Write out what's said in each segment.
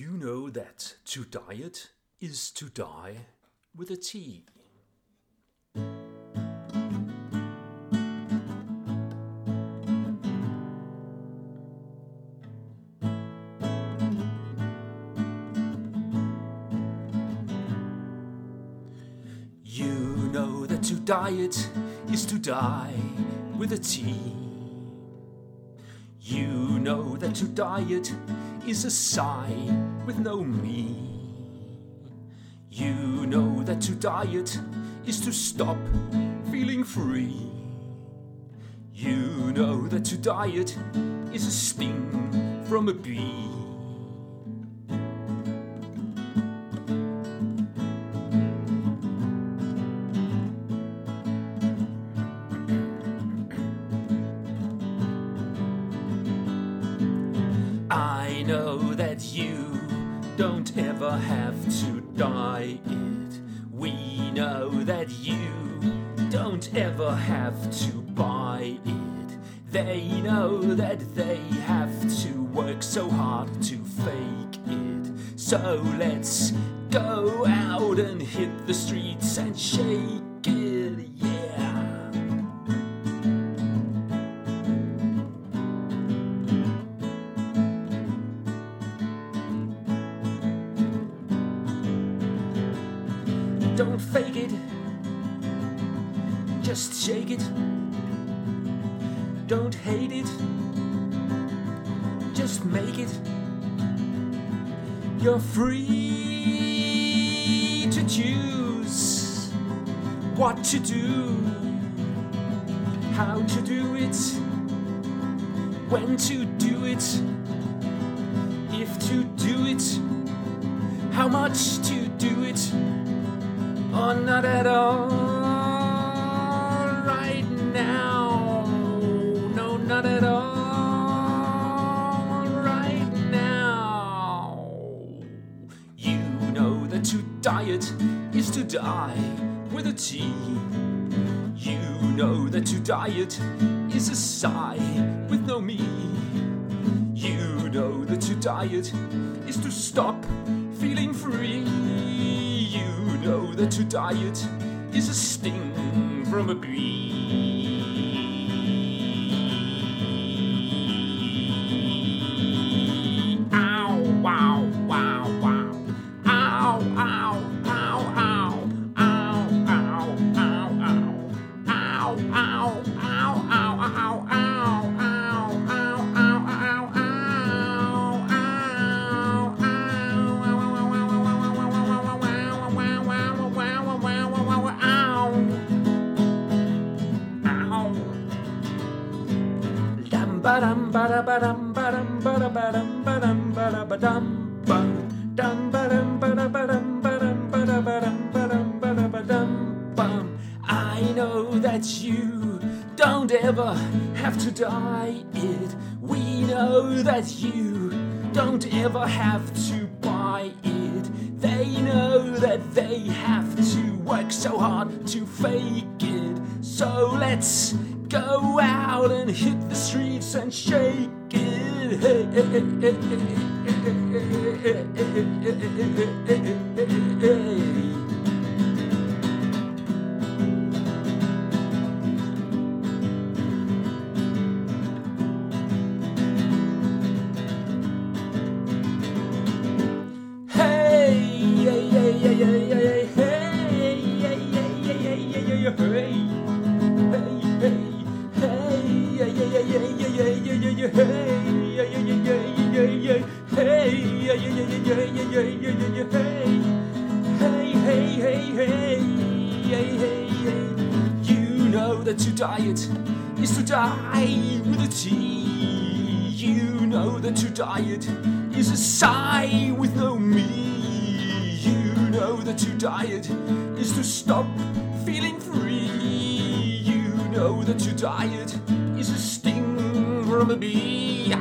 You know that to diet is to die with a T. You know that to diet is to die with a T. You know that to diet is a sigh with no me. You know that to diet is to stop feeling free. You know that to diet is a sting from a bee. Don't ever have to diet. We know that you don't ever have to buy it. They know that they have to work so hard to fake it. So let's go out and hit the streets and shake Don't fake it, just shake it. Don't hate it, just make it. You're free to choose what to do, how to do it, when to do it, if to do it, how much to do it or not at all right now. No, not at all right now. You know that to diet is to die with a T. You know that to diet is a sigh with no me. You know that to diet is to stop feeling free. That to diet is a sting from a bee. Ba ba dum ba dum ba da ba dum ba dum ba da ba dum bum dum ba dum ba da ba dum ba dum ba da ba dum ba dum ba da ba dum bum. I know that you don't ever have to die it. We know that you don't ever have to buy it. They know that they have to work so hard to fake it. So let's go out and hit the streets and shake it. hey, hey, hey, hey, hey, hey, hey, hey. You know that to diet is to die with a T. You know that to diet is a sigh with no me. You know that to diet is to stop feeling free. You know that to diet is a sting from a bee.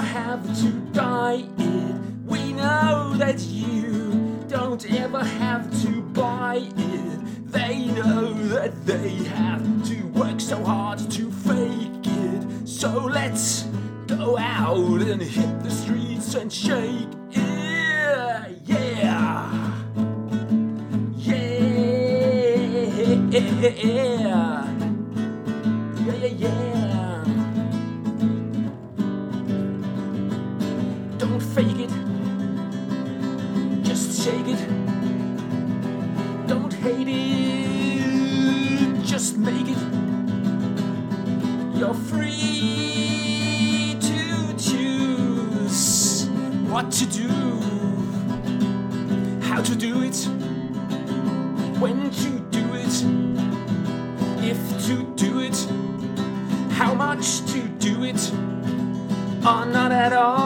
Have to die it. We know that you don't ever have to buy it. They know that they have to work so hard to fake it. So let's go out and hit the streets and shake it. Yeah, yeah, Don't fake it. Just shake it. Don't hate it. Just make it. You're free to choose what to do, how to do it, when to do it, if to do it, how much to do it, or not at all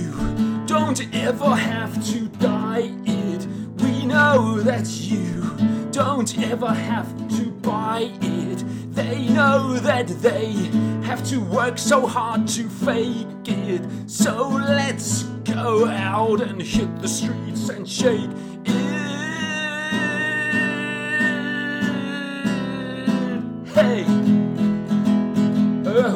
you don't ever have to die it. We know that you don't ever have to buy it. They know that they have to work so hard to fake it. So let's go out and hit the streets and shake